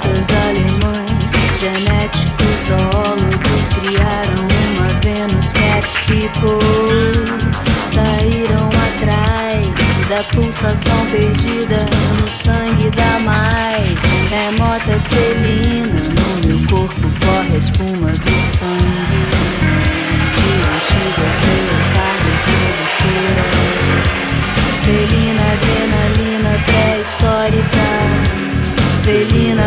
cientistas alemães, genéticos, zoólogos criaram uma Vênus cat people. Saíram atrás da pulsação perdida no sangue da mais remota felina. No meu corpo corre a espuma do sangue de antigas veio carnes. É felina de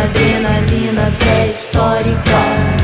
adrenalina pré-histórica.